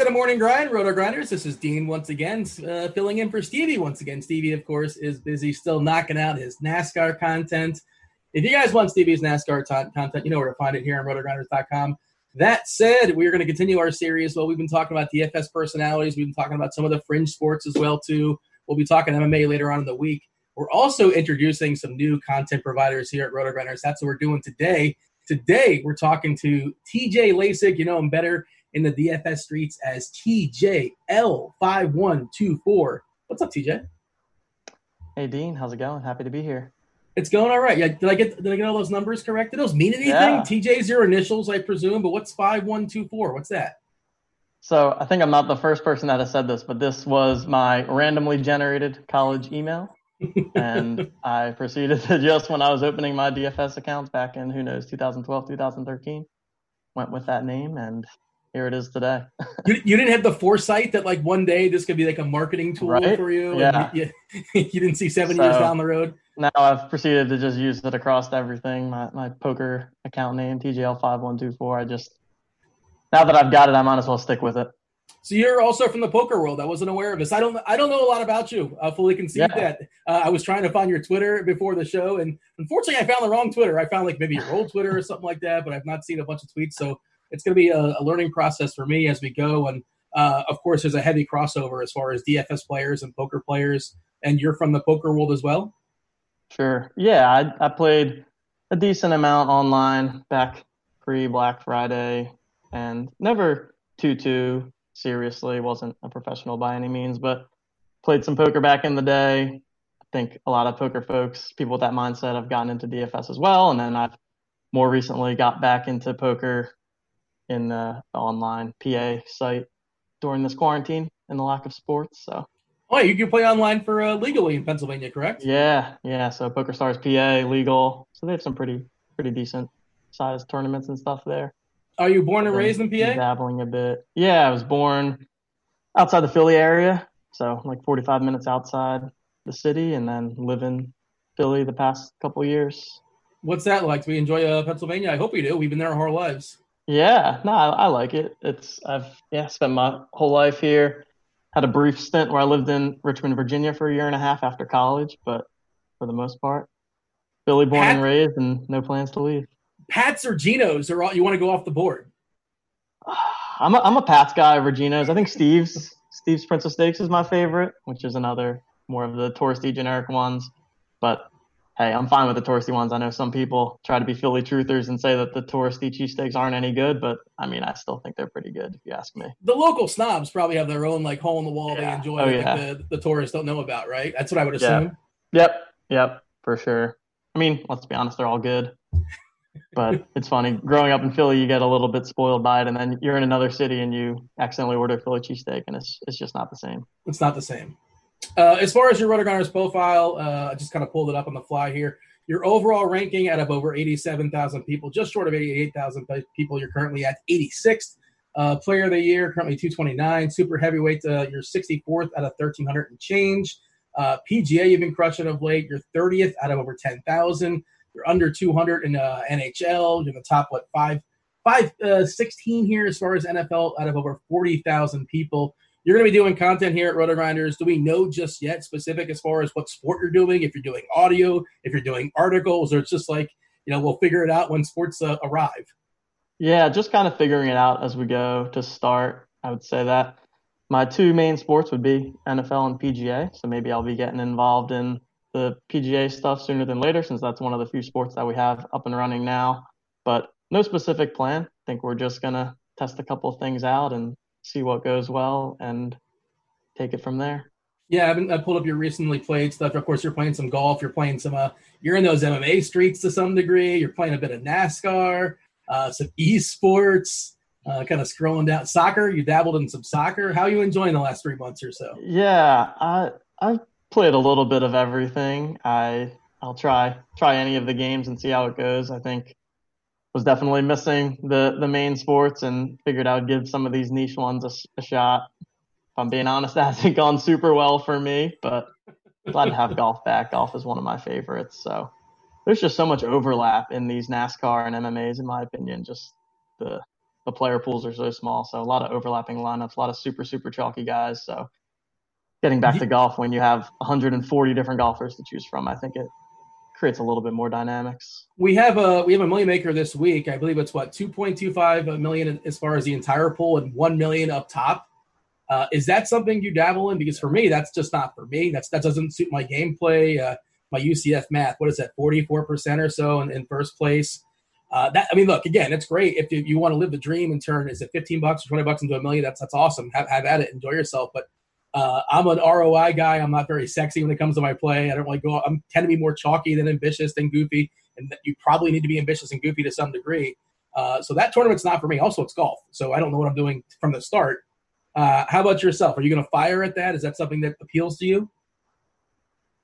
To the morning grind, RotoGrinders. This is Dean once again, uh, filling in for Stevie once again. Stevie, of course, is busy still knocking out his NASCAR content. If you guys want Stevie's NASCAR t- content, you know where to find it here on rotogrinders.com. That said, we're going to continue our series. Well, we've been talking about DFS personalities. We've been talking about some of the fringe sports as well too. We'll be talking MMA later on in the week. We're also introducing some new content providers here at RotoGrinders. That's what we're doing today. Today, we're talking to TJ Laessig. You know him better in the DFS streets as TJL5124. What's up, TJ? Hey, Dean. How's it going? Happy to be here. It's going all right. Yeah, did I get did I get all those numbers correct? Did those mean anything? Yeah. TJ's your initials, I presume, but what's five one two four? What's that? So I think I'm not the first person that has said this, but this was my randomly generated college email. and I proceeded to just when I was opening my DFS accounts back in who knows 2012, 2013, went with that name and here it is today. you, you didn't have the foresight that like one day this could be like a marketing tool right? for you. Yeah. You, you, you, didn't see seven so, years down the road. Now I've proceeded to just use it across everything. My my poker account name TJL five one two four. I just now that I've got it, I might as well stick with it. So you're also from the poker world. I wasn't aware of this. I don't. I don't know a lot about you. I fully concede yeah. that. Uh, I was trying to find your Twitter before the show, and unfortunately, I found the wrong Twitter. I found like maybe your old Twitter or something like that, but I've not seen a bunch of tweets. So it's going to be a, a, learning process for me as we go. And uh, of course, there's a heavy crossover as far as DFS players and poker players. And you're from the poker world as well. Sure. Yeah, I, I played a decent amount online back pre Black Friday, and never too too seriously. wasn't a professional by any means, but played some poker back in the day. I think a lot of poker folks, people with that mindset, have gotten into DFS as well, and then I've more recently got back into poker in the online PA site during this quarantine and the lack of sports. So. Oh, you can play online for uh, legally in Pennsylvania, correct? Yeah, yeah. So Poker PokerStars PA legal, so they have some pretty pretty decent sized tournaments and stuff there. Are you born and raised in PA? Dabbling a bit. Yeah, I was born outside the Philly area, so like 45 minutes outside the city, and then live in Philly the past couple years. What's that like? Do we enjoy uh, Pennsylvania? I hope we do. We've been there our whole lives. Yeah, no, I, I, like it. It's I've yeah spent my whole life here. Had a brief stint where I lived in Richmond, Virginia for a year and a half after college, but for the most part, Philly born Pat, and raised, and no plans to leave. Pat's or Geno's are all you want to go off the board? I'm a, I'm a Pat's guy over Geno's. I think Steve's Steve's Prince of Steaks is my favorite, which is another more of the touristy generic ones. But hey, I'm fine with the touristy ones. I know some people try to be Philly truthers and say that the touristy cheesesteaks aren't any good, but I mean, I still think they're pretty good if you ask me. The local snobs probably have their own like hole in the wall yeah. they enjoy oh, yeah. the, the tourists don't know about, right? That's what I would assume. Yeah. Yep, yep, for sure. I mean, let's be honest, they're all good. but it's funny. Growing up in Philly, you get a little bit spoiled by it, and then you're in another city and you accidentally order a Philly cheesesteak, and it's it's just not the same. It's not the same. Uh, as far as your RotoGrinders profile, uh, I just kind of pulled it up on the fly here. Your overall ranking out of over 87,000 people, just short of 88,000 people, you're currently at 86th. Uh, player of the year, currently 229. Super heavyweight, uh, you're 64th out of 1,300 and change. Uh, PGA, you've been crushing of late. You're 30th out of over 10,000. You're under 200 in uh, NHL. You're in the top, what, five, five, uh, 16 here as far as NFL out of over 40,000 people you're going to be doing content here at RotoGrinders. Do we know just yet specific as far as what sport you're doing? If you're doing audio, if you're doing articles, or it's just like you know we'll figure it out when sports uh, arrive. Yeah, just kind of figuring it out as we go to start. I would say that my two main sports would be NFL and PGA. So maybe I'll be getting involved in the PGA stuff sooner than later, since that's one of the few sports that we have up and running now. But no specific plan. I think we're just gonna test a couple of things out and see what goes well, and take it from there. Yeah, I've, I pulled up your recently played stuff. Of course, you're playing some golf. You're playing some. Uh, you're in those MMA streets to some degree. You're playing a bit of NASCAR, uh, some esports. Uh, kind of scrolling down soccer. You dabbled in some soccer. How are you enjoying the last three months or so? Yeah, I I played a little bit of everything. I I'll try try any of the games and see how it goes. I think was definitely missing the the main sports and figured I would give some of these niche ones a, a shot. If I'm being honest, that hasn't gone super well for me, but glad to have golf back. Golf is one of my favorites. So there's just so much overlap in these NASCAR and MMAs, in my opinion. Just the the player pools are so small. So a lot of overlapping lineups, a lot of super, super chalky guys. So getting back to golf when you have 140 different golfers to choose from, I think it creates a little bit more dynamics. We have a we have a million maker this week. I believe it's what 2.25 million as far as the entire pool and 1 million up top. Uh, is that something you dabble in? Because for me, that's just not for me. That's that doesn't suit my gameplay. Uh, my UCF math. What is that? 44 percent or so in, in first place. Uh, that I mean, look again, it's great if you, you want to live the dream and turn is it 15 bucks or 20 bucks into a million. That's that's awesome. Have, have at it, enjoy yourself. But uh, I'm an ROI guy. I'm not very sexy when it comes to my play. I don't like go. I'm tend to be more chalky than ambitious than goofy, and you probably need to be ambitious and goofy to some degree. Uh, so that tournament's not for me. Also, it's golf, so I don't know what I'm doing from the start. Uh, how about yourself? Are you going to fire at that? Is that something that appeals to you?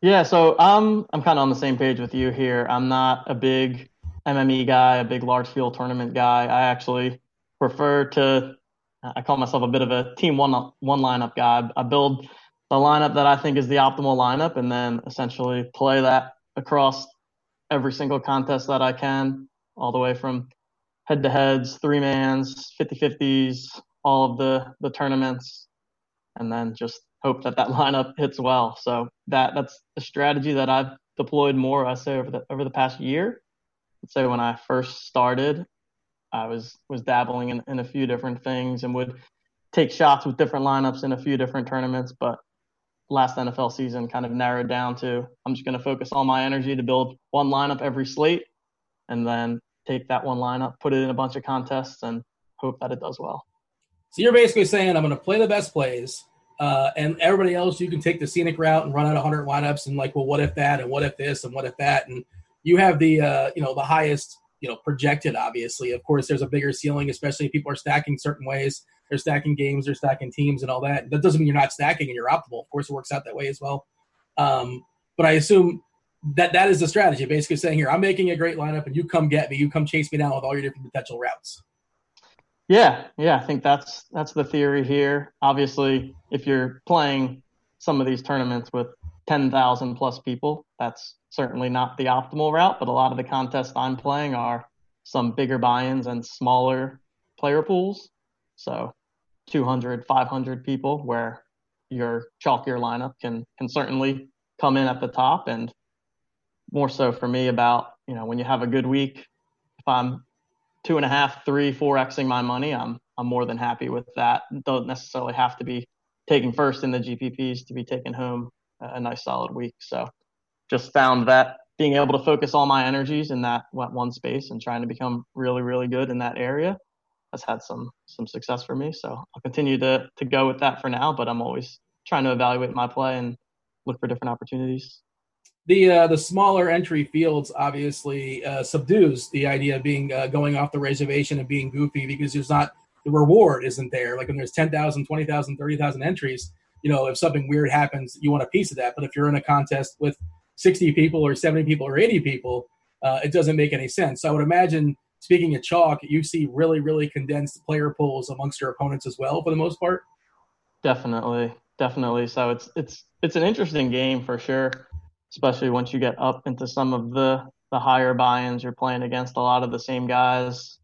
Yeah, so um, I'm kind of on the same page with you here. I'm not a big MME guy, a big large field tournament guy. I actually prefer to. I call myself a bit of a team one one lineup guy. I build the lineup that I think is the optimal lineup, and then essentially play that across every single contest that I can, all the way from head to heads, three mans, 50 50s, all of the the tournaments, and then just hope that that lineup hits well. So that that's a strategy that I've deployed more, I say, over the over the past year. So when I first started, I was was dabbling in, in a few different things and would take shots with different lineups in a few different tournaments. But last NFL season kind of narrowed down to I'm just going to focus all my energy to build one lineup every slate, and then take that one lineup, put it in a bunch of contests, and hope that it does well. So you're basically saying I'm going to play the best plays, uh, and everybody else you can take the scenic route and run out 100 lineups and like, well, what if that and what if this and what if that, and you have the uh, you know the highest you know projected. Obviously, of course, there's a bigger ceiling, especially if people are stacking certain ways. They're stacking games, they're stacking teams, and all that. That doesn't mean you're not stacking and you're optimal. Of course, it works out that way as well. Um, but I assume that that is the strategy. Basically, saying here, I'm making a great lineup, and you come get me. You come chase me down with all your different potential routes. Yeah, yeah, I think that's that's the theory here. Obviously, if you're playing some of these tournaments with 10,000 plus people, that's certainly not the optimal route, but a lot of the contests I'm playing are some bigger buy-ins and smaller player pools. So 200, 500 people where your chalkier lineup can can certainly come in at the top and more so for me about, you know, when you have a good week, if I'm two and a half, three, four xing my money, I'm I'm more than happy with that. Don't necessarily have to be taking first in the GPPs to be taken home a nice solid week. So just found that being able to focus all my energies in that one space and trying to become really, really good in that area has had some some success for me. So I'll continue to to go with that for now, but I'm always trying to evaluate my play and look for different opportunities the uh, the smaller entry fields obviously uh, subdues the idea of being uh, going off the reservation and being goofy because there's not the reward isn't there. Like when there's 10,000, 20,000, 30,000 entries, you know, if something weird happens, you want a piece of that. But if you're in a contest with 60 people or 70 people or 80 people, uh, it doesn't make any sense. So I would imagine, speaking of chalk, you see really, really condensed player pools amongst your opponents as well for the most part. Definitely, definitely. So it's it's it's an interesting game for sure especially once you get up into some of the the higher buy-ins. You're playing against a lot of the same guys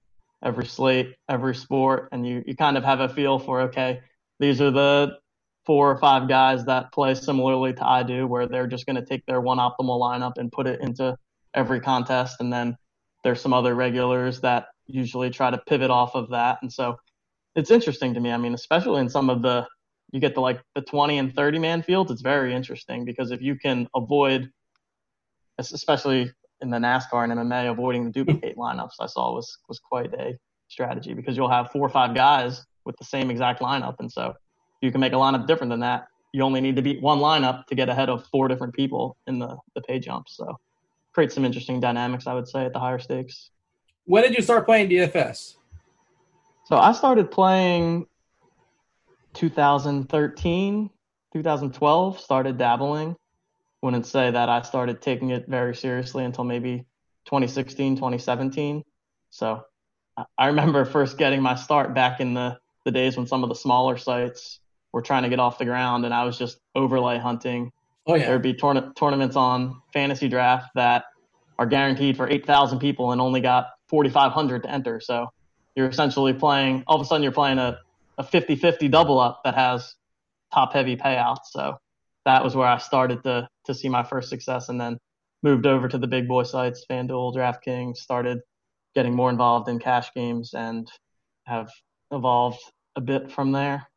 every slate, every sport, and you you kind of have a feel for okay, these are the four or five guys that play similarly to I do, where they're just going to take their one optimal lineup and put it into every contest, and then there's some other regulars that usually try to pivot off of that, and so it's interesting to me. I mean, especially in some of the you get to like the 20 and 30 man fields, it's very interesting because if you can avoid, especially in the NASCAR and MMA, avoiding the duplicate lineups, I saw was was quite a strategy because you'll have four or five guys with the same exact lineup, and so you can make a lineup different than that. You only need to beat one lineup to get ahead of four different people in the the pay jumps. So create some interesting dynamics, I would say, at the higher stakes. When did you start playing DFS? So I started playing 2013, 2012, started dabbling. Wouldn't say that I started taking it very seriously until maybe 2016, 2017. So I remember first getting my start back in the, the days when some of the smaller sites were trying to get off the ground and I was just overlay hunting. Oh, yeah. There'd be tourna- tournaments on FantasyDraft that are guaranteed for 8,000 people and only got 4,500 to enter. So you're essentially playing. All of a sudden, you're playing a a 50-50 double up that has top heavy payouts. So that was where I started to to see my first success, and then moved over to the big boy sites, FanDuel, DraftKings, started getting more involved in cash games, and have evolved a bit from there.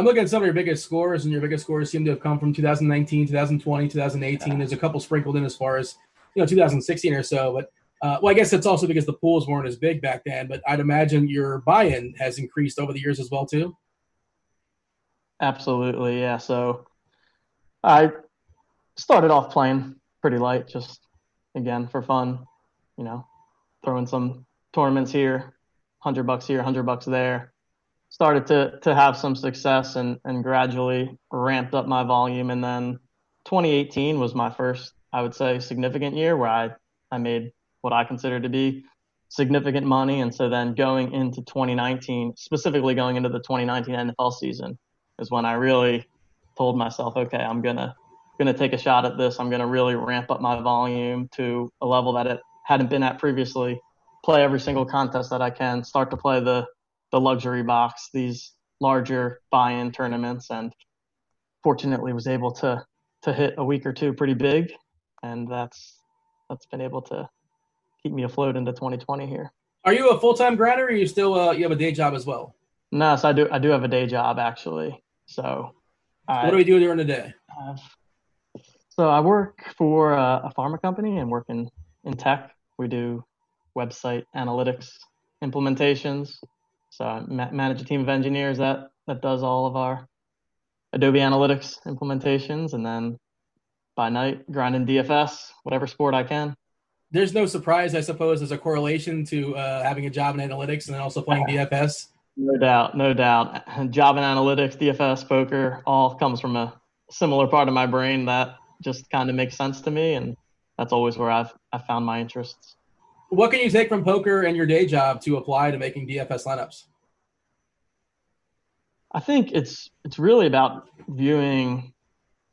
I'm looking at some of your biggest scores, and your biggest scores seem to have come from 2019, 2020, 2018. Yeah. There's a couple sprinkled in as far as you know 2016 or so, but uh, well, I guess it's also because the pools weren't as big back then. But I'd imagine your buy-in has increased over the years as well too. Absolutely, yeah. So I started off playing pretty light, just again for fun, you know, throwing some tournaments here, hundred bucks here, hundred bucks there. Started to to have some success and and gradually ramped up my volume. And then 2018 was my first, I would say, significant year where I I made what I consider to be significant money. And so then going into 2019, specifically going into the 2019 NFL season, is when I really told myself, okay, I'm gonna gonna take a shot at this. I'm gonna really ramp up my volume to a level that it hadn't been at previously. Play every single contest that I can. Start to play the the luxury box, these larger buy-in tournaments, and fortunately was able to to hit a week or two pretty big, and that's that's been able to keep me afloat into 2020 here. Are you a full time grinder, or you still uh, you have a day job as well? No, so I do I do have a day job actually. So I, what do we do during the day? Uh, so I work for a, a pharma company and work in, in tech. We do website analytics implementations. So I ma- manage a team of engineers that that does all of our Adobe Analytics implementations, and then by night grinding DFS, whatever sport I can there's no surprise, I suppose, there's a correlation to uh, having a job in analytics and then also playing DFS. No doubt, no doubt. Job in analytics, DFS, poker, all comes from a similar part of my brain that just kind of makes sense to me, and that's always where I've I found my interests. What can you take from poker and your day job to apply to making DFS lineups? I think it's it's really about viewing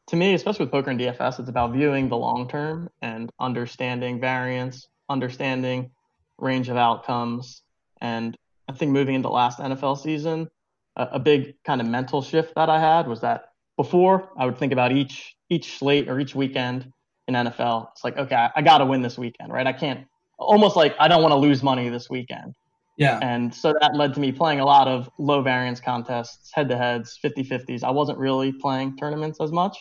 to me, especially with poker and DFS, it's about viewing the long term and understanding variance, understanding range of outcomes. And I think moving into last NFL season, a, a big kind of mental shift that I had was that before I would think about each each slate or each weekend in NFL. It's like, okay, I, I got to win this weekend, right? I can't almost like I don't want to lose money this weekend. Yeah. And so that led to me playing a lot of low variance contests, head to heads, 50 50s. I wasn't really playing tournaments as much.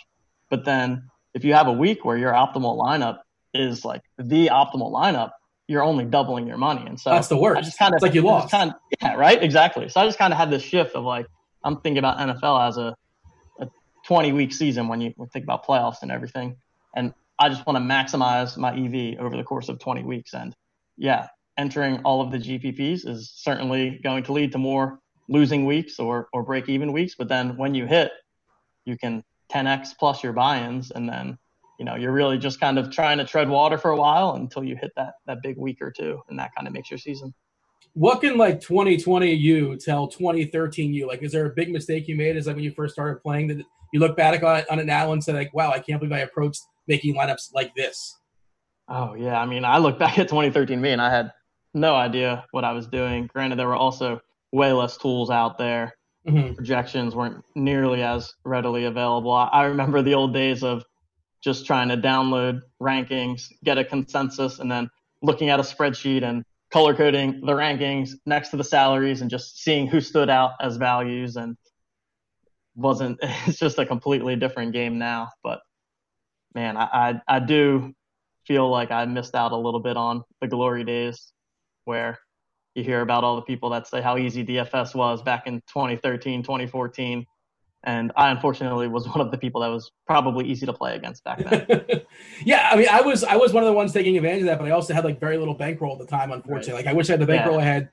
But then if you have a week where your optimal lineup is like the optimal lineup, you're only doubling your money. And so that's the worst. I just kind of it's like you lost. Kind of, yeah, right. Exactly. So I just kind of had this shift of like I'm thinking about NFL as a, a 20 week season when you think about playoffs and everything, and I just want to maximize my EV over the course of 20 weeks. And yeah, entering all of the GPPs is certainly going to lead to more losing weeks or or break even weeks. But then when you hit, you can 10x plus your buy-ins. And then you know you're really just kind of trying to tread water for a while until you hit that that big week or two. And that kind of makes your season. What can like 2020 you tell 2013 you? Like is there a big mistake you made? Is like when you first started playing that you look back on, on it now and say like wow i can't believe i approached making lineups like this oh yeah i mean i look back at 2013 me and i had no idea what i was doing granted there were also way less tools out there mm-hmm. projections weren't nearly as readily available. I remember the old days of just trying to download rankings, get a consensus, and then looking at a spreadsheet and color coding the rankings next to the salaries and just seeing who stood out as values and wasn't it's just a completely different game now but man I, I, I do feel like i missed out a little bit on the glory days where you hear about all the people that say how easy DFS was back in 2013, 2014. And I unfortunately was one of the people that was probably easy to play against back then. yeah, I mean, I was I was one of the ones taking advantage of that, but I also had like very little bankroll at the time. Unfortunately, right. like I wish I had the bankroll yeah. I had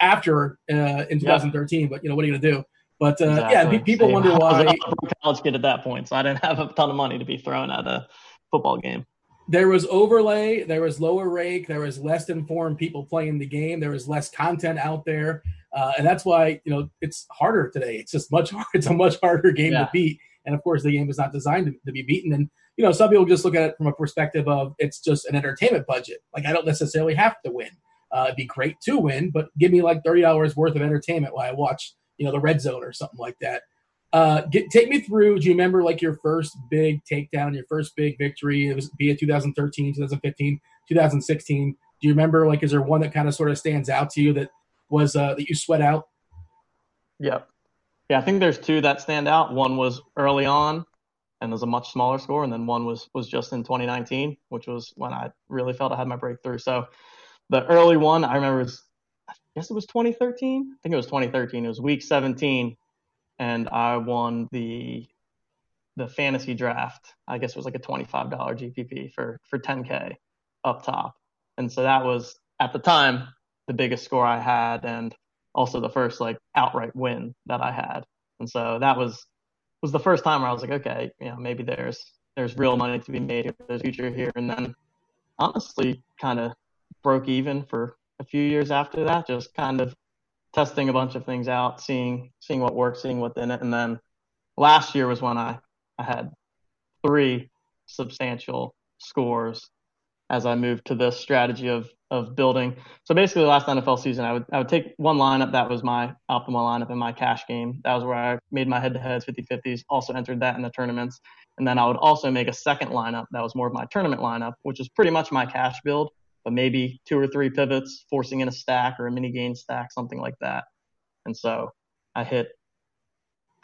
after uh, in 2013. Yeah. But you know, what are you gonna do? But uh, exactly. yeah, people Same. wonder why. I was a college kid at that point, so I didn't have a ton of money to be thrown at a football game there was overlay, there was lower rake, there was less informed people playing the game, there was less content out there, uh, and that's why you know it's harder today. It's just much harder. It's a much harder game yeah. to beat, and of course the game is not designed to, to, be beaten. And you know some people just look at it from a perspective of it's just an entertainment budget. Like I don't necessarily have to win. Uh, it'd be great to win, but give me like thirty dollars worth of entertainment while I watch, you know, the red zone or something like that. Uh, get, take me through. Do you remember like your first big takedown, your first big victory? It was be it 2013, 2015, 2016. Do you remember like is there one that kind of sort of stands out to you that was uh, that you sweat out? Yep. Yeah, I think there's two that stand out. One was early on, and was a much smaller score, and then one was was just in 2019, which was when I really felt I had my breakthrough. So the early one I remember was, guess it was 2013. I think it was 2013. It was week 17, and I won the the FantasyDraft. I guess it was like a $25 GPP for for 10k up top, and so that was at the time the biggest score I had, and also the first like outright win that I had. And so that was was the first time where I was like, okay, you know, maybe there's there's real money to be made, there's future here. And then honestly, kind of broke even for a few years after that, just kind of testing a bunch of things out, seeing seeing what works, seeing what's in it. And then last year was when I I had three substantial scores as I moved to this strategy of of building. So basically, last NFL season, I would I would take one lineup that was my optimal lineup in my cash game. That was where I made my head-to-heads, 50-50s. Also entered that in the tournaments, and then I would also make a second lineup that was more of my tournament lineup, which is pretty much my cash build, but maybe two or three pivots, forcing in a stack or a mini game stack, something like that. And so I hit,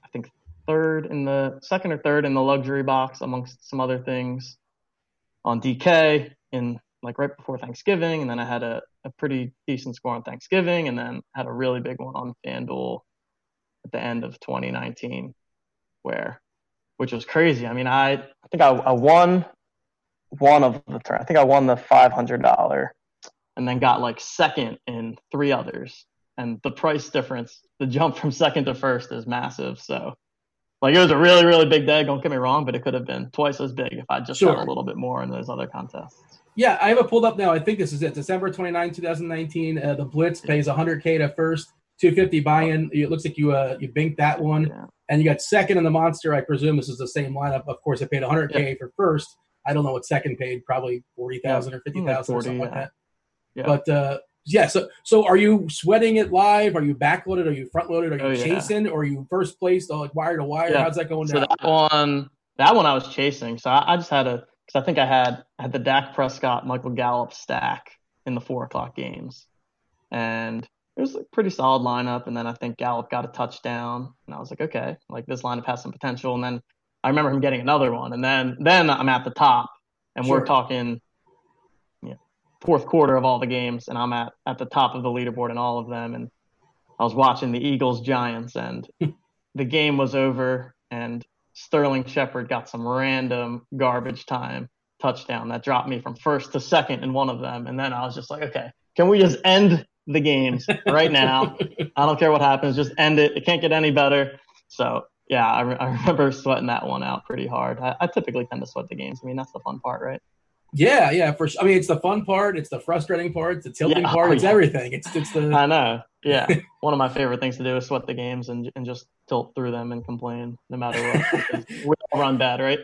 I think third in the second or third in the luxury box amongst some other things on DK in like right before Thanksgiving, and then I had a, a pretty decent score on Thanksgiving, and then had a really big one on FanDuel at the end of 2019, where which was crazy. I mean, I I think I, I won one of the turn. I think I won the five hundred dollar, and then got like second in three others. And the price difference, the jump from second to first, is massive. So, like, it was a really, really big day. Don't get me wrong, but it could have been twice as big if I just sure. a little bit more in those other contests. Yeah, I have it pulled up now. I think this is it. December 29, 2019. Uh, the Blitz pays 100K to first, 250 buy-in. It looks like you uh, you binked that one. Yeah. And you got second in the Monster. I presume this is the same lineup. Of course, I paid 100K yeah. for first. I don't know what second paid, probably 40,000 yeah. or 50,000 like or something like that. Yeah. But uh, yeah, so so are you sweating it live? Are you backloaded? Are you front loaded? Are you oh, chasing? Or are you first place, like wire to wire? How's that going so down? that one, that one I was chasing. So I, I just had a because I think I had I had the Dak Prescott Michael Gallup stack in the four o'clock games, and it was a pretty solid lineup. And then I think Gallup got a touchdown, and I was like, okay, like this lineup has some potential. And then I remember him getting another one, and then then I'm at the top, and sure. we're talking, you know, fourth quarter of all the games, and I'm at at the top of the leaderboard in all of them, and I was watching the Eagles Giants, and the game was over, and Sterling Shepard got some random garbage time touchdown that dropped me from first to second in one of them. And then I was just like, okay, can we just end the games right now? I don't care what happens, just end it. It can't get any better. So yeah, I, re- I remember sweating that one out pretty hard. I, I typically tend to sweat the games. I mean, that's the fun part, right? Yeah, yeah. For sure. I mean, it's the fun part, it's the frustrating part, it's the tilting yeah, part, oh, it's yeah. everything. It's it's the. I know. Yeah, one of my favorite things to do is sweat the games and and just tilt through them and complain no matter what. we all run bad, right?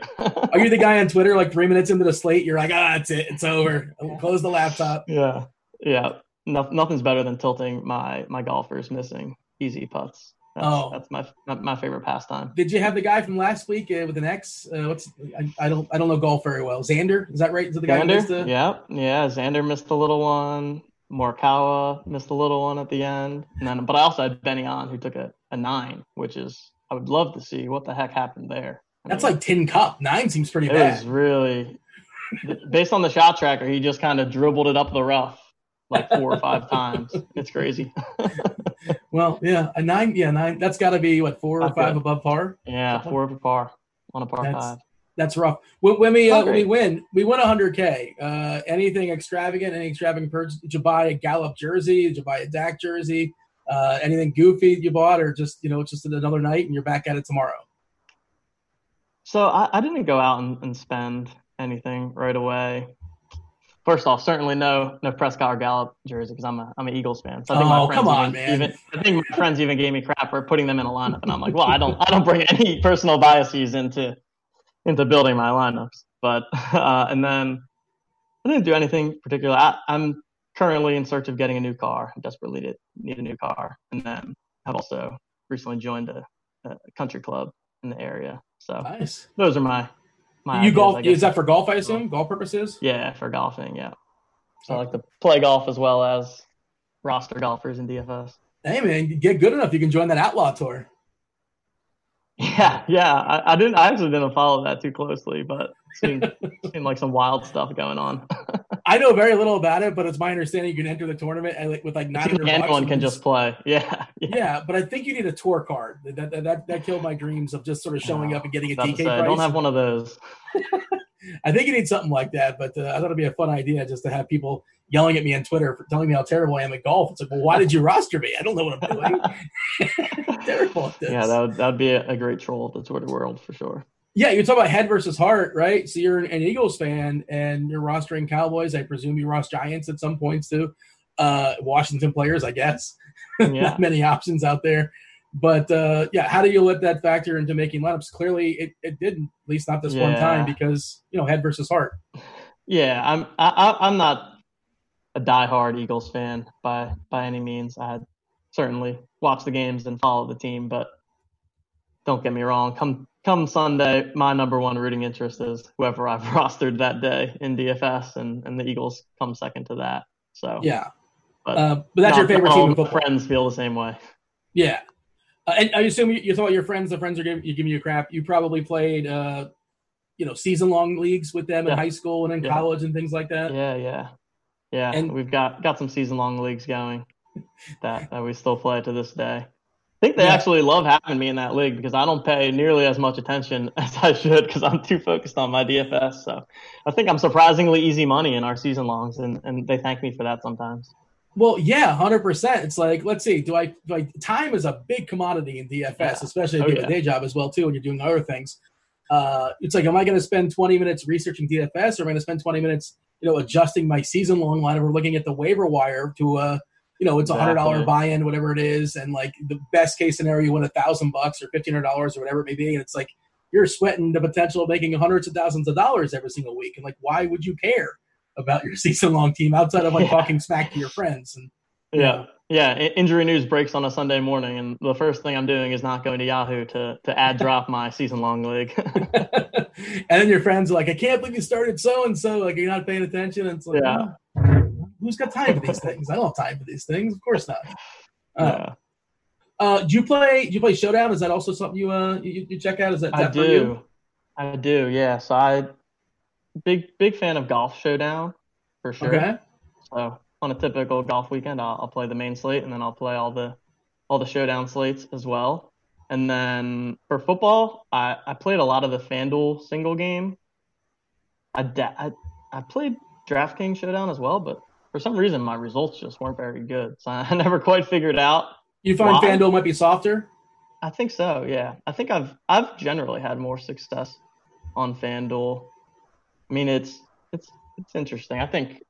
Are you the guy on Twitter like three minutes into the slate? You're like, ah, it's it, it's over. Close the laptop. Yeah, yeah. No, nothing's better than tilting my my golfers missing easy putts. That's, oh, that's my, my, my favorite pastime. Did you have the guy from last week uh, with an X? Uh, what's I, I, don't I don't know golf very well. Xander, is that right? Is that the guy Xander? The... Yeah, yeah. Xander missed the little one. Morikawa missed the little one at the end, and then but I also had Benny on who took a, a nine, which is I would love to see what the heck happened there. I That's mean, like tin cup. Nine seems pretty it bad. It was really based on the shot tracker. He just kind of dribbled it up the rough like four or five times. It's crazy. well, yeah, a nine, yeah, nine. That's got to be what four or five above par. Yeah, four over par on a par that's, five. That's rough. When, when we uh, when we win, we win 100k. Uh, anything extravagant? Any extravagant purchase? Did you buy a Gallup jersey? Did you buy a Dak jersey? Uh, anything goofy you bought, or just you know, it's just another night and you're back at it tomorrow? So I, I didn't go out and, and spend anything right away first off, certainly no no Prescott or Gallup jersey because I'm a I'm an Eagles fan. So I think oh, my friends come on, even, man. Even, I think my friends even gave me crap for putting them in a lineup, and I'm like, well, I don't I don't bring any personal biases into into building my lineups. But uh, and then I didn't do anything particular. I, I'm currently in search of getting a new car. I desperately need, need a new car, and then I've also recently joined a, a country club in the area. So nice. Those are my my. You golf? Is that for golf? I assume golf purposes. Yeah, for golfing. Yeah. So I like to play golf as well as roster golfers in DFS. Hey man, get good enough, you can join that outlaw tour. Yeah, yeah. I, I, didn't. I actually didn't follow that too closely, but seemed seemed like some wild stuff going on. I know very little about it, but it's my understanding you can enter the tournament with like nine. Anyone can just play. Yeah, yeah, yeah. But I think you need a tour card. That that that, that killed my dreams of just sort of showing up and getting a DK say, price. I don't have one of those. I think you need something like that, but uh, I thought it'd be a fun idea just to have people yelling at me on Twitter for telling me how terrible I am at golf. It's like, well, why did you roster me? I don't know what I'm doing. terrible at this. Yeah, that would that'd be a, a great troll of the Twitter world for sure. Yeah, you're talking about head versus heart, right? So you're an Eagles fan and you're rostering Cowboys. I presume you roster Giants at some points too. Uh, Washington players, I guess. Yeah. Not many options out there. But uh, yeah, how do you let that factor into making lineups? Clearly, it, it didn't, at least not this yeah. one time, because you know head versus heart. Yeah, I'm I, I'm not a diehard Eagles fan by by any means. I certainly watch the games and follow the team, but don't get me wrong. Come come Sunday, my number one rooting interest is whoever I've rostered that day in DFS, and and the Eagles come second to that. So yeah, but, uh, but that's your favorite team. Friends feel the same way. Yeah, uh, and I assume you, you thought your friends, the friends are giving you giving you crap. You probably played, uh, you know, season long leagues with them in high school and in yeah. college and things like that. Yeah, yeah, yeah. And we've got got some season long leagues going that that we still play to this day. I think they yeah. actually love having me in that league because I don't pay nearly as much attention as I should because I'm too focused on my DFS. So I think I'm surprisingly easy money in our season longs, and, and they thank me for that sometimes. Well, yeah, hundred percent. It's like, let's see, do I, I? Time is a big commodity in DFS, yeah. especially if oh, you have yeah. a day job as well too, when you're doing other things. Uh, it's like, am I going to spend 20 minutes researching DFS, or am I going to spend 20 minutes, you know, adjusting my season long line, or looking at the waiver wire to, uh, you know, it's a hundred dollar buy-in, whatever it is, and like the best case scenario, you win a thousand bucks or fifteen hundred dollars or whatever it may be, and it's like you're sweating the potential of making hundreds of thousands of dollars every single week, and like, why would you care about your season long team outside of like yeah. talking smack to your friends? And yeah. Yeah, injury news breaks on a Sunday morning, and the first thing I'm doing is not going to Yahoo to to add drop my season long league. and then your friends are like, "I can't believe you started so and so." Like you're not paying attention. And it's like, yeah. Oh, who's got time for these things? I don't have time for these things. Of course not. Uh, yeah. Uh, do you play? Do you play Showdown? Is that also something you uh you, you check out? Is that, is that I do. I do. Yeah. So I big big fan of Golf Showdown for sure. Okay. So on a typical golf weekend, I'll, I'll, play the main slate and then I'll play all the all the showdown slates as well. And then for football, I, I played a lot of the FanDuel single game. I, I, I played DraftKings showdown as well, but for some reason my results just weren't very good. So I never quite figured out. You find why. FanDuel might be softer? I think so. Yeah, I think I've I've generally had more success on FanDuel. I mean, it's it's it's interesting. I think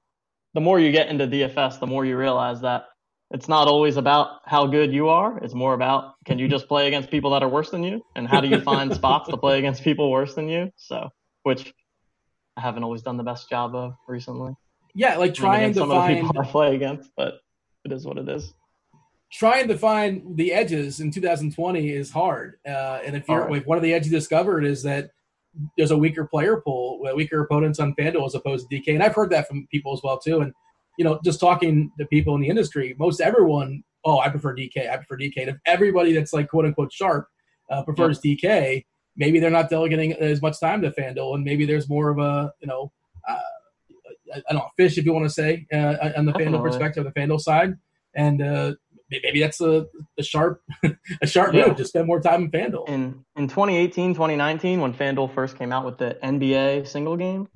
the more you get into DFS, the more you realize that it's not always about how good you are. It's more about can you just play against people that are worse than you, and how do you find spots to play against people worse than you? So, which I haven't always done the best job of recently. Yeah, like trying to some find of the people I play against, but it is what it is. Trying to find the edges in 2020 is hard, uh, and if you're like one of the edges you discovered is that there's a weaker player pool, weaker opponents on FanDuel as opposed to DK. And I've heard that from people as well too. And you know, just talking to people in the industry, most everyone, oh, I prefer DK. I prefer DK. And if everybody that's like quote unquote sharp uh, prefers yep. DK, maybe they're not delegating as much time to FanDuel, and maybe there's more of a you know, uh, I don't know, fish if you want to say uh, on the. FanDuel perspective, the FanDuel side, and uh, maybe that's a, a sharp a sharp yeah. move to spend more time in FanDuel. In in 2018, 2019, when FanDuel first came out with the NBA single game,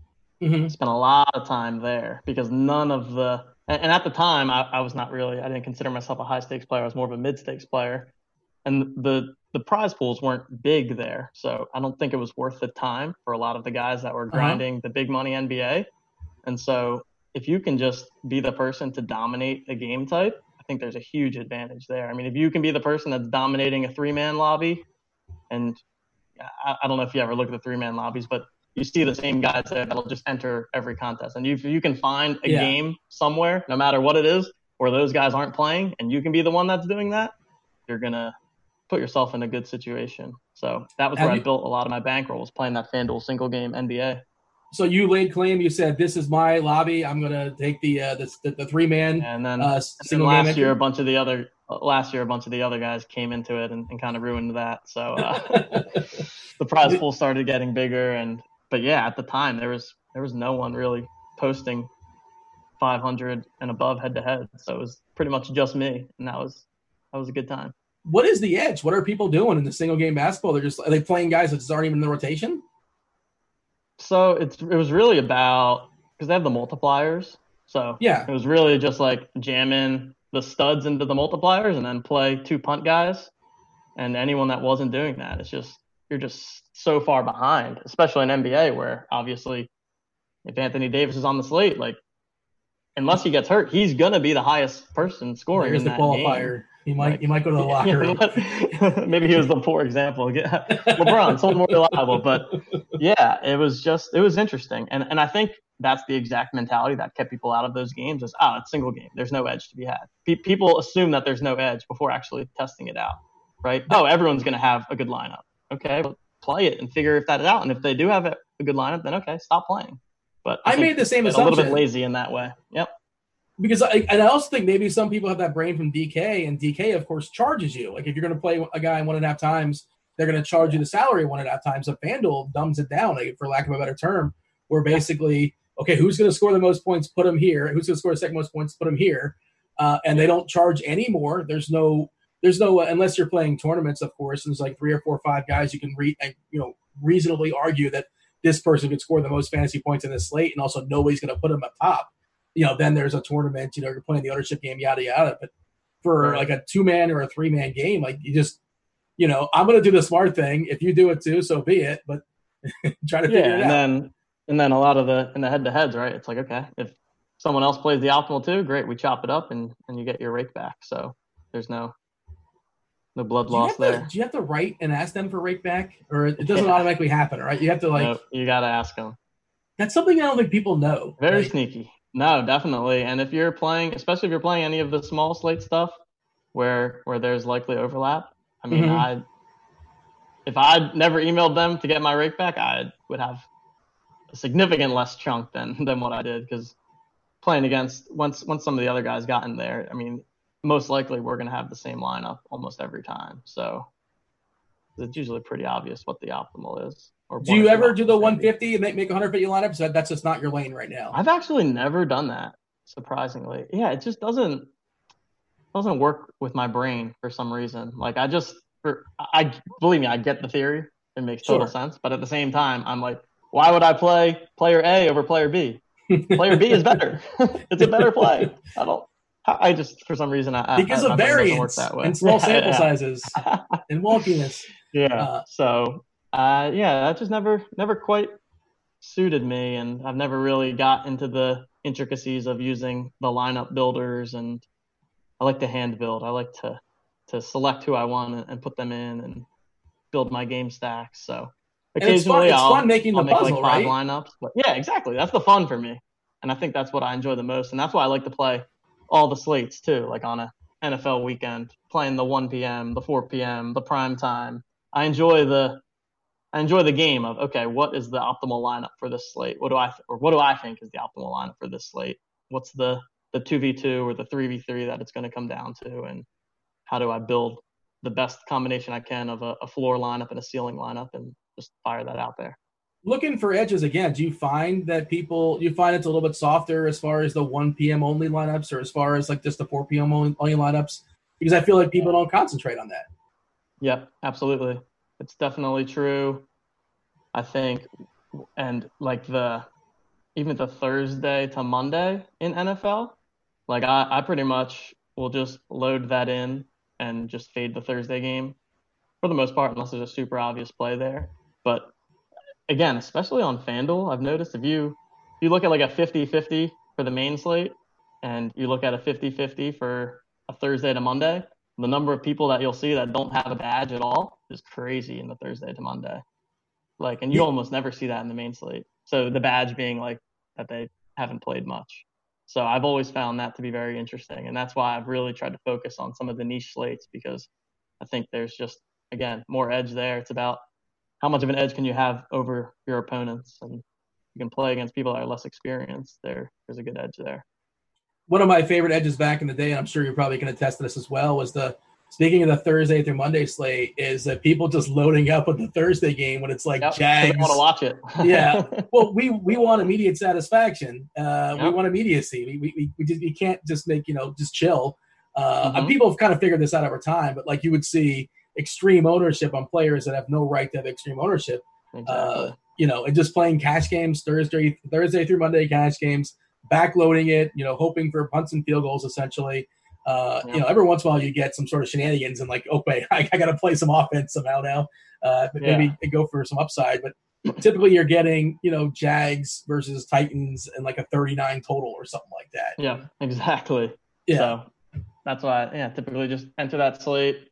mm-hmm. spent a lot of time there because none of the and, and at the time I, I, was not really I didn't consider myself a high stakes player. I was more of a mid stakes player, and the the prize pools weren't big there, so I don't think it was worth the time for a lot of the guys that were uh-huh. grinding uh-huh. the big money NBA. And so if you can just be the person to dominate a game type I think there's a huge advantage there. I mean, if you can be the person that's dominating a three man lobby, and I, I, don't know if you ever look at the three man lobbies, but you see the same guys there that'll just enter every contest. And if you can find a Yeah. game somewhere, no matter what it is, where those guys aren't playing, and you can be the one that's doing that, you're gonna put yourself in a good situation. So that was Have where you- I built a lot of my bankroll was playing that FanDuel single game NBA. So you laid claim. You said, "This is my lobby. I'm gonna take the uh, the, the, the three man And then, uh, and then single game." last entry." year, a bunch of the other last year, a bunch of the other guys came into it and, and kind of ruined that. So uh, the prize pool started getting bigger, and but yeah, at the time there was there was no one really posting 500 and above head to head, so it was pretty much just me, and that was that was a good time. what is the edge? What are people doing in the single game basketball? They're just are they playing guys that just aren't even in the rotation? So it's it was really about because they have the multipliers, so Yeah. it was really just like jamming the studs into the multipliers and then play two punt guys. And anyone that wasn't doing that, it's just you're just so far behind, especially in NBA where obviously if Anthony Davis is on the slate, like unless he gets hurt, he's gonna be the highest person scoring in the that game. He might Like- he might go to the locker room. Maybe he was the poor example. LeBron, so more reliable, but yeah, it was just it was interesting, and and I think that's the exact mentality that kept people out of those games. Is oh, it's single game. There's no edge to be had. Pe- people assume that there's no edge before actually testing it out, right? Oh, everyone's going to have a good lineup. Okay, well, play it and figure if that out. And if they do have a good lineup, then okay, stop playing. But I think made the same it's a little bit lazy in that way. Yep. Because I and I also think maybe some people have that brain from DK, and DK of course charges you. Like if you're going to play a guy one and a half times, they're going to charge you the salary one and a half times. So FanDuel dumbs it down, like, for lack of a better term, where basically okay, who's going to score the most points? Put them here. Who's going to score the second most points? Put them here. Uh, and they don't charge any more. There's no, there's no, uh, unless you're playing tournaments, of course. And there's like three or four or five guys you can re, uh, you know, reasonably argue that this person could score the most fantasy points in this slate, and also nobody's going to put them up top. You know, then there's a tournament. You know, you're playing the ownership game, yada yada. But for like a two man or a three man game, like you just, you know, I'm going to do the smart thing. If you do it too, so be it. But try to figure out. Yeah, it and out. then and then a lot of the in the head to heads, right? It's like okay, if someone else plays the optimal too, great, we chop it up and and you get your rake back. So there's no no blood do you, loss have there. to, do you have to write and ask them for rake back, or it doesn't Yeah. automatically happen, right? You have to like. No, you got to ask them. That's something I don't think people know. Very Like, sneaky. No, definitely. And if you're playing, especially if you're playing any of the small slate stuff, where where there's likely overlap, I mean, Mhm. I if I'd never emailed them to get my rake back, I would have a significant less chunk than than what I did because playing against once once some of the other guys got in there, I mean, most likely we're gonna have the same lineup almost every time. So it's usually pretty obvious what the optimal is. Or Do you ever do the optimals gonna be. 150 and make, make 150 lineups? That, that's just not your lane right now. I've actually never done that, surprisingly. Yeah, it just doesn't doesn't work with my brain for some reason. Like I just for I believe me, I get the theory. It makes total Sure. sense. But at the same time, I'm like, why would I play player A over player B? Player B is better. it's a better play. I don't I I just for some reason I because I, of my brain doesn't work variance that way. and small Yeah, sample yeah. sizes and wonkiness. Yeah. Uh, so, uh, yeah, that just never, never quite suited me, and I've never really got into the intricacies of using the lineup builders. And I like to hand build. I like to to select who I want and, put them in and build my game stacks. So And it's fun- occasionally it's I'll, fun making the I'll make puzzle, like five right? lineups. But yeah, exactly. That's the fun for me, and I think that's what I enjoy the most, and that's why I like to play all the slates too, like on a NFL weekend, playing the 1 p.m., the 4 p.m., the prime time. I enjoy the I enjoy the game of okay, what is the optimal lineup for this slate? What do I th- or what do I think is the optimal lineup for this slate? What's the the 2v2 or the 3v3 that it's going to come down to and how do I build the best combination I can of a, a floor lineup and a ceiling lineup and just fire that out there. Looking for edges again. Do you find that people? You find it's a little bit softer as far as the 1 p.m. only lineups, or as far as like just the 4 p.m. only, only lineups? Because I feel like people don't concentrate on that. Yep, absolutely. It's definitely true. I think, and like the even the Thursday to Monday in NFL, like I, I pretty much will just load that in and just fade the Thursday game for the most part, unless there's a super obvious play there. But again, especially on FanDuel, I've noticed if you if you look at like a 50-50 for the main slate and you look at a 50-50 for a Thursday to Monday, the number of people that you'll see that don't have a badge at all is crazy in the Thursday to Monday. Like, and you yeah. almost never see that in the main slate. So the badge being like that they haven't played much. So I've always found that to be very interesting, and that's why I've really tried to focus on some of the niche slates because I think there's just again more edge there. It's about how much of an edge can you have over your opponents, and you can play against people that are less experienced. There, there's a good edge there. One of my favorite edges back in the day, and I'm sure you're probably going to test this as well, was the speaking of the Thursday through Monday slate, is that people just loading up with the Thursday game when it's like yep, Jags. want to watch it. yeah. Well, we we want immediate satisfaction. Uh, yep. We want immediacy. We, we, we, just, we can't just make, you know, just chill. Uh, mm-hmm. People have kind of figured this out over time, but like you would see extreme ownership on players that have no right to have extreme ownership. Exactly. Uh, you know, and just playing cash games Thursday, Thursday through Monday cash games, backloading it, you know, hoping for punts and field goals essentially. Uh, yeah. You know, every once in a while you get some sort of shenanigans and like, okay, I, I got to play some offense somehow now. Uh, maybe yeah. go for some upside, but typically you're getting, you know, Jags versus Titans and like a 39 total or something like that. Yeah, exactly. Yeah. So that's why, yeah, typically just enter that slate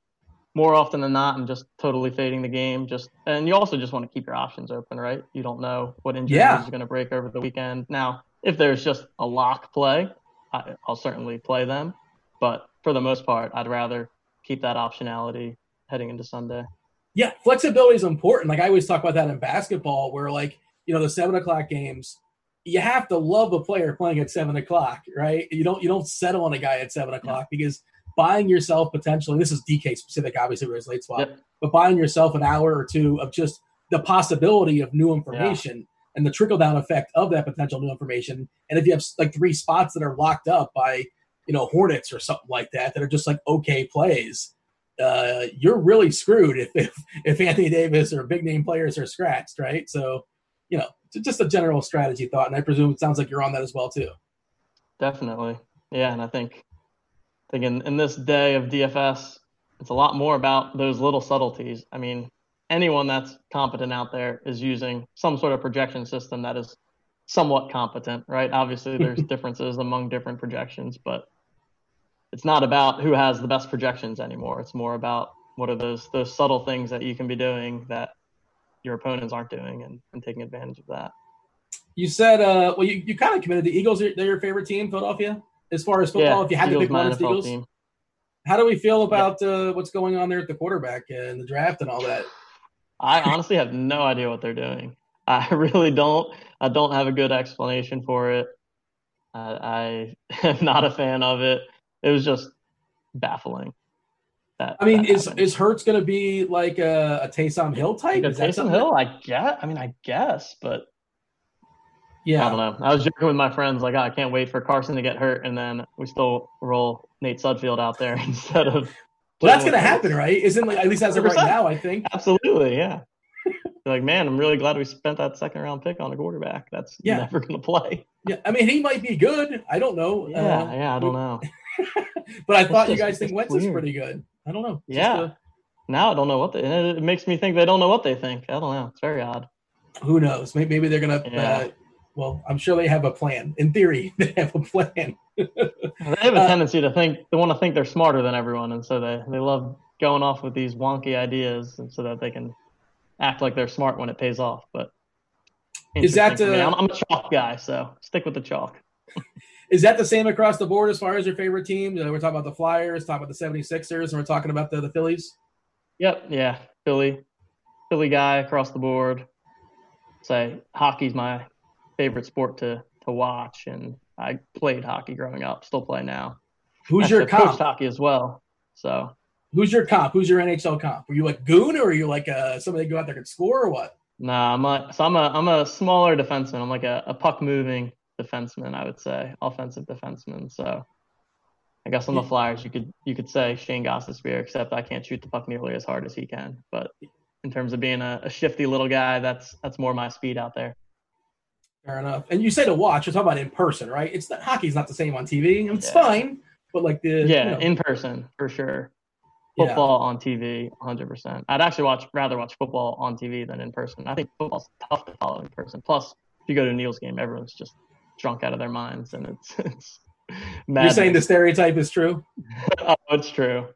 more often than not. I'm just totally fading the game. Just and you also just want to keep your options open, right? You don't know what injury yeah. is going to break over the weekend. Now, if there's just a lock play, I, I'll certainly play them. But for the most part, I'd rather keep that optionality heading into Sunday. Yeah, flexibility is important. Like I always talk about that in basketball, where like you know the seven o'clock games, you have to love a player playing at seven o'clock, right? You don't you don't settle on a guy at seven o'clock yeah. because buying yourself potentially. This is DK specific, obviously, where it's late swap, yep. but buying yourself an hour or two of just the possibility of new information. And the trickle down effect of that potential new information. And if you have like three spots that are locked up by you know Hornets or something like that that are just like okay plays, uh, you're really screwed if, if if Anthony Davis or big name players are scratched, right? So, you know, just a general strategy thought, and I presume it sounds like you're on that as well too. Definitely, yeah, and I think, I think in, in this day of DFS, it's a lot more about those little subtleties. I mean, anyone that's competent out there is using some sort of projection system that is somewhat competent, right? Obviously, there's differences among different projections, but it's not about who has the best projections anymore. It's more about what are those those subtle things that you can be doing that your opponents aren't doing and, and taking advantage of that. You said, uh, well, you, you kind of committed the Eagles. They're your favorite team, Philadelphia, as far as football. Yeah, if you had Eagles, to pick one, it's the Eagles. Team. How do we feel about yeah. uh, what's going on there at the quarterback and the draft and all that? I honestly have no idea what they're doing. I really don't. I don't have a good explanation for it. I, I am not a fan of it it was just baffling. That, I mean, is happened. is Hurts going to be like a, a Taysom Hill type? Like a Taysom Hill, I guess. I mean, I guess, but yeah, I don't know. I was joking with my friends, like, oh, I can't wait for Carson to get hurt, and then we still roll Nate Sudfeld out there instead of. Well, that's going to happen, right? Isn't like at least as of right now? I think absolutely, yeah. like, man, I'm really glad we spent that second round pick on a quarterback. That's yeah. never going to play. Yeah, I mean, he might be good. I don't know. Yeah, uh, yeah, I don't know. but I thought you guys think Wentz weird. is pretty good. I don't know. yeah. A... Now I don't know what they. It makes me think they don't know what they think. I don't know. It's very odd. Who knows? Maybe, maybe they're gonna. Yeah. Uh, well, I'm sure they have a plan. In theory, they have a plan. they have a uh, tendency to think they want to think they're smarter than everyone, and so they they love going off with these wonky ideas, and so that they can act like they're smart when it pays off. But is that uh, I'm, I'm a chalk guy, so stick with the chalk. Is that the same across the board as far as your favorite team? we're talking about the Flyers, talking about the 76ers, and we're talking about the, the Phillies? Yep, yeah. Philly. Philly guy across the board. Say hockey's my favorite sport to to watch and I played hockey growing up, still play now. Who's your comp? hockey as well. So Who's your comp? Who's your NHL comp? Were you like Goon or are you like uh, somebody that go out there and score or what? Nah, I'm a, so I'm a I'm a smaller defenseman. I'm like a, a puck moving defenseman, I would say, offensive defenseman. So I guess on the Flyers, you could you could say Shayne Gostisbehere, except I can't shoot the puck nearly as hard as he can. But in terms of being a, a shifty little guy, that's that's more my speed out there. Fair enough. And you say to watch, you're talking about in person, right? It's not hockey's not the same on TV. It's yeah. fine, but like the yeah, you know. in person for sure. Football yeah. on TV, 100%. I'd actually watch rather watch football on TV than in person. I think football's tough to follow in person. Plus, if you go to a Neil's game, everyone's just drunk out of their minds, and it's it's. You're saying the stereotype is true? oh, it's true.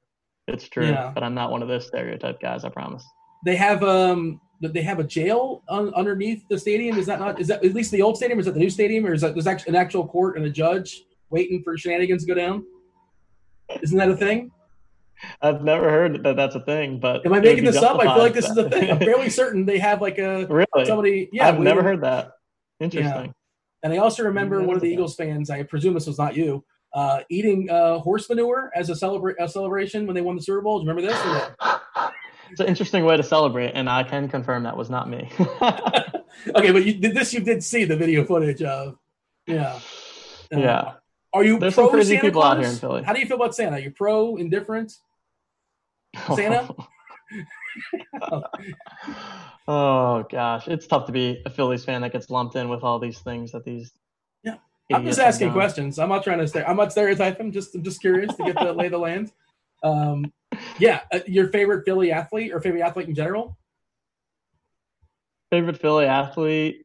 It's true. Yeah. But I'm not one of those stereotype guys. I promise. They have um they have a jail un, underneath the stadium. Is that not? Is that at least the old stadium? Is that the new stadium, or is that there's actually an actual court and a judge waiting for shenanigans to go down? Isn't that a thing? I've never heard that that's a thing, but am I making this up? I feel like this is a thing. I'm fairly certain they have like a really somebody. Yeah, I've never heard that. Interesting. Yeah. And I also remember one of the Eagles fans. I presume this was not you. Uh, eating uh, horse manure as a, celebra- a celebration when they won the Super Bowl. Do you remember this? It's an interesting way to celebrate, and I can confirm that was not me. okay, but you, this you did see the video footage of. Yeah. Uh, yeah. Are you There's pro some crazy Santa people Claus? out here in Philly. How do you feel about Santa? Are you pro, indifferent? Santa? oh gosh, it's tough to be a Phillies fan that gets lumped in with all these things that these. Yeah, I'm just asking questions. I'm not trying to. Stare, I'm not stereotyping. Just I'm just curious to get the lay of the land. Um, yeah, uh, your favorite Philly athlete or favorite athlete in general? Favorite Philly athlete?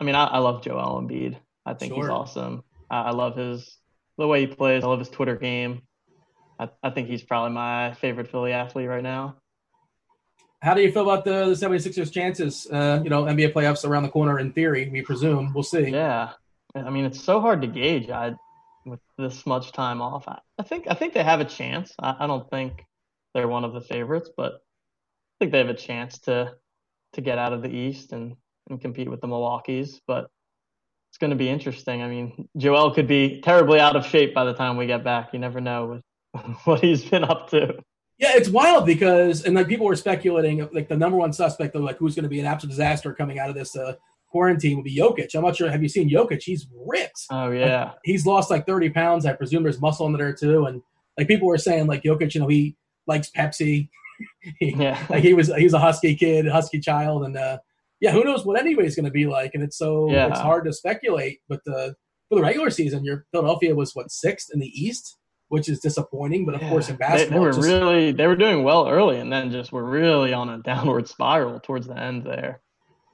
I mean, I, I love Joel Embiid. I think Sure. he's awesome. I, I love his the way he plays. I love his Twitter game. I, I think he's probably my favorite Philly athlete right now. How do you feel about the, the 76ers chances? Uh, you know, NBA playoffs around the corner in theory, we presume. We'll see. Yeah, I mean, it's so hard to gauge. I with this much time off. I, I think I think they have a chance. I, I don't think they're one of the favorites, but I think they have a chance to to get out of the East and and compete with the Milwaukee's. But it's going to be interesting. I mean, Joel could be terribly out of shape by the time we get back. You never know with what he's been up to. Yeah, it's wild because, and like people were speculating, like the number one suspect of like who's going to be an absolute disaster coming out of this uh, quarantine would be Jokic. I'm not sure. Have you seen Jokic? He's ripped. Oh yeah, He's lost like 30 pounds. I presume there's muscle in there too. And like people were saying, like Jokic, you know, he likes Pepsi. He- yeah. like he was, he's a husky kid, husky child, and uh, yeah, who knows what anybody's going to be like? And it's so Yeah. it's hard to speculate. But the for the regular season, your Philadelphia was what sixth in the East, which is disappointing. But of Yeah. course, in basketball, they were it's just- really they were doing well early, and then just were really on a downward spiral towards the end there.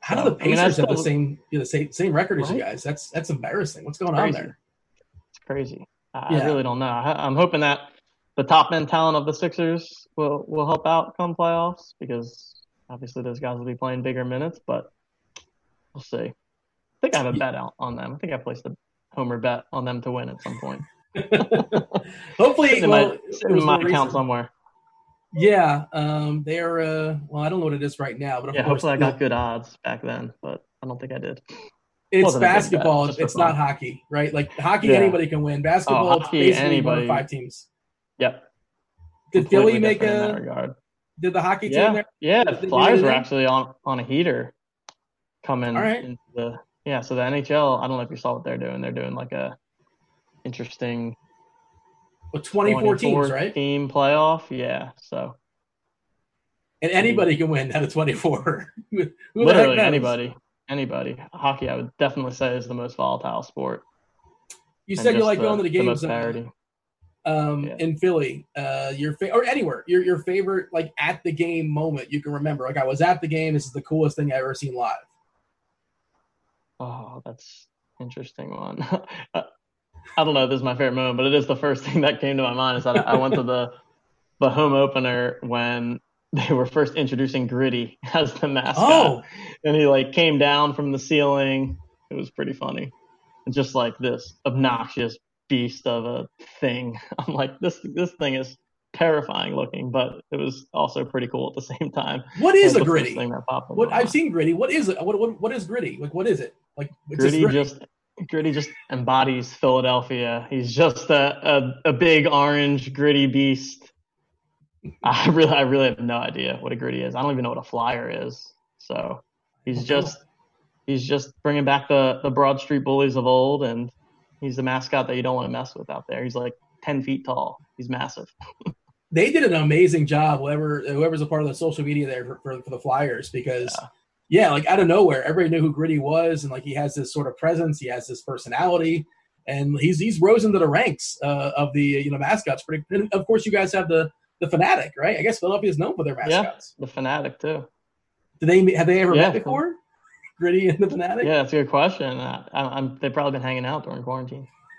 How do the I mean, Pacers that's have the same you know, the same same record as you guys? That's that's embarrassing. What's going on there? It's crazy. I, Yeah. I really don't know. I, I'm hoping that the top end talent of the Sixers will will help out come playoffs because obviously those guys will be playing bigger minutes, but we'll see. I think I have a bet out on them. I think I placed a homer bet on them to win at some point. Hopefully, Sitting in well, my, it sitting was in my account somewhere. Yeah, um, they're uh, well, I don't know what it is right now, but of Yeah, course, hopefully I got good odds back then, but I don't think I did. it's wasn't bet, basketball. for It's not hockey, right? Like hockey, Yeah. anybody can win. Basketball, Oh, hockey, basically anybody- five teams. Yep. Did Philly make different in that a? Did the hockey team Yeah, there? yeah. The Flyers were actually on on a heater coming All right. into the yeah. So the NHL, I don't know if you saw what they're doing. They're doing like a interesting Well, 24 teams, right? Team playoff, yeah. So And anybody can win out of 24. Who the heck literally anybody, anybody. Hockey, I would definitely say is the most volatile sport. You and said you like going to the games. most uh, um, Yeah. in Philly, uh, your fa- or anywhere, your your favorite like at the game moment you can remember. Like I was at the game. This is the coolest thing I ever seen live. Oh, that's interesting one. I don't know if this is my favorite moment, but it is the first thing that came to my mind. Is that I went to the the home opener when they were first introducing Gritty as the mascot, Oh, and he like came down from the ceiling. It was pretty funny, and just like this obnoxious beast of a thing. I'm like this this thing is terrifying looking, but it was also pretty cool at the same time. what is a gritty? Thing that popped What I've mind. seen gritty. What is it? What what, what is gritty? Like what is it? Like Gritty gritty. just Gritty just embodies Philadelphia. He's just a, a, a big orange gritty beast. I really I really have no idea what a gritty is. I don't even know what a flyer is. So he's just he's just bringing back the the Broad Street bullies of old, and he's the mascot that you don't want to mess with out there. He's like ten feet tall. He's massive. they did an amazing job. Whoever whoever's a part of the social media there for, for, for the Flyers because. Yeah. Yeah. like out of nowhere, everybody knew who Gritty was, and like he has this sort of presence, he has this personality, and he's he's rose into the ranks uh, of the you know mascots. Pretty, and of course, you guys have the the fanatic, right? I guess Philadelphia is known for their Yeah. mascots. The fanatic too. Do they have they ever Yeah. met before? Gritty and the fanatic. Yeah, that's a good question. I, I'm, they've probably been hanging out during quarantine.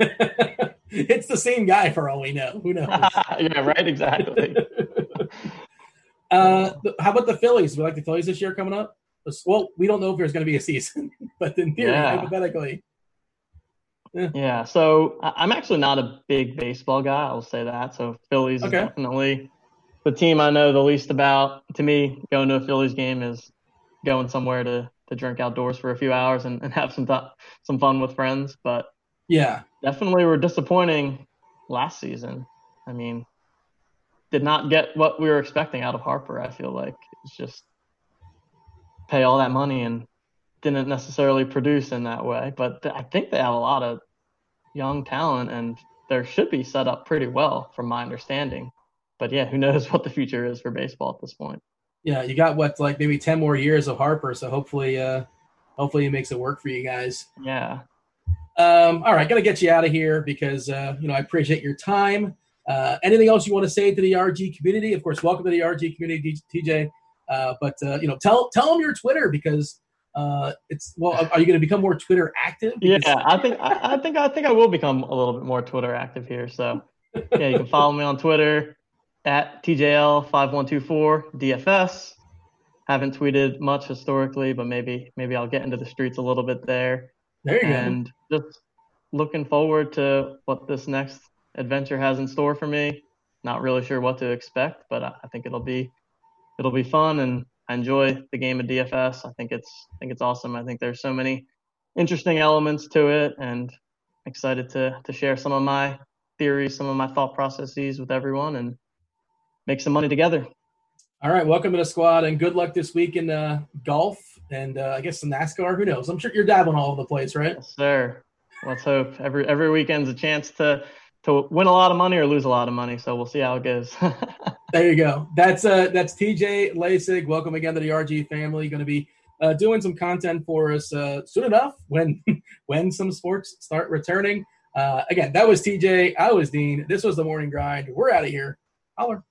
it's the same guy for all we know. Who knows? yeah, right. Exactly. uh, how about the Phillies? We like the Phillies this year coming up. Well, we don't know if there's going to be a season, but in theory, yeah. hypothetically. Yeah. yeah. So I'm actually not a big baseball guy. I'll say that. So Phillies okay. is definitely the team I know the least about. To me, going to a Phillies game is going somewhere to to drink outdoors for a few hours and, and have some th- some fun with friends. But yeah, definitely were disappointing last season. I mean, did not get what we were expecting out of Harper. I feel like it's just pay all that money and didn't necessarily produce in that way. But th- I think they have a lot of young talent and there should be set up pretty well from my understanding. But yeah, who knows what the future is for baseball at this point. Yeah, you got what like maybe 10 more years of Harper, so hopefully uh hopefully it makes it work for you guys. Yeah. Um all right, to get you out of here because uh you know, I appreciate your time. Uh, anything else you want to say to the RG community? Of course, welcome to the RG community, TJ. Uh, but uh, you know, tell tell them your Twitter because uh, it's well. Are you going to become more Twitter active? Because- yeah, I think I, I, think I think I will become a little bit more Twitter active here. So yeah, you can follow me on Twitter at TJL five one two four DFS. Haven't tweeted much historically, but maybe maybe I'll get into the streets a little bit there. There you and go. And just looking forward to what this next adventure has in store for me. Not really sure what to expect, but I think it'll be it'll be fun and I enjoy the game of DFS. I think it's I think it's awesome. I think there's so many interesting elements to it and excited to to share some of my theories, some of my thought processes with everyone and make some money together. All right, welcome to the squad and good luck this week in uh, golf and uh, I guess some NASCAR. Who knows? I'm sure you're dabbling all over the place, right? Yes, sir. Let's hope every every weekend's a chance to to win a lot of money or lose a lot of money. So we'll see how it goes. there you go. That's uh that's TJ Laessig. Welcome again to the RG family. Going to be uh, doing some content for us uh, soon enough when when some sports start returning. Uh, again, that was TJ. I was Dean. This was the morning grind. We're out of here. Holler.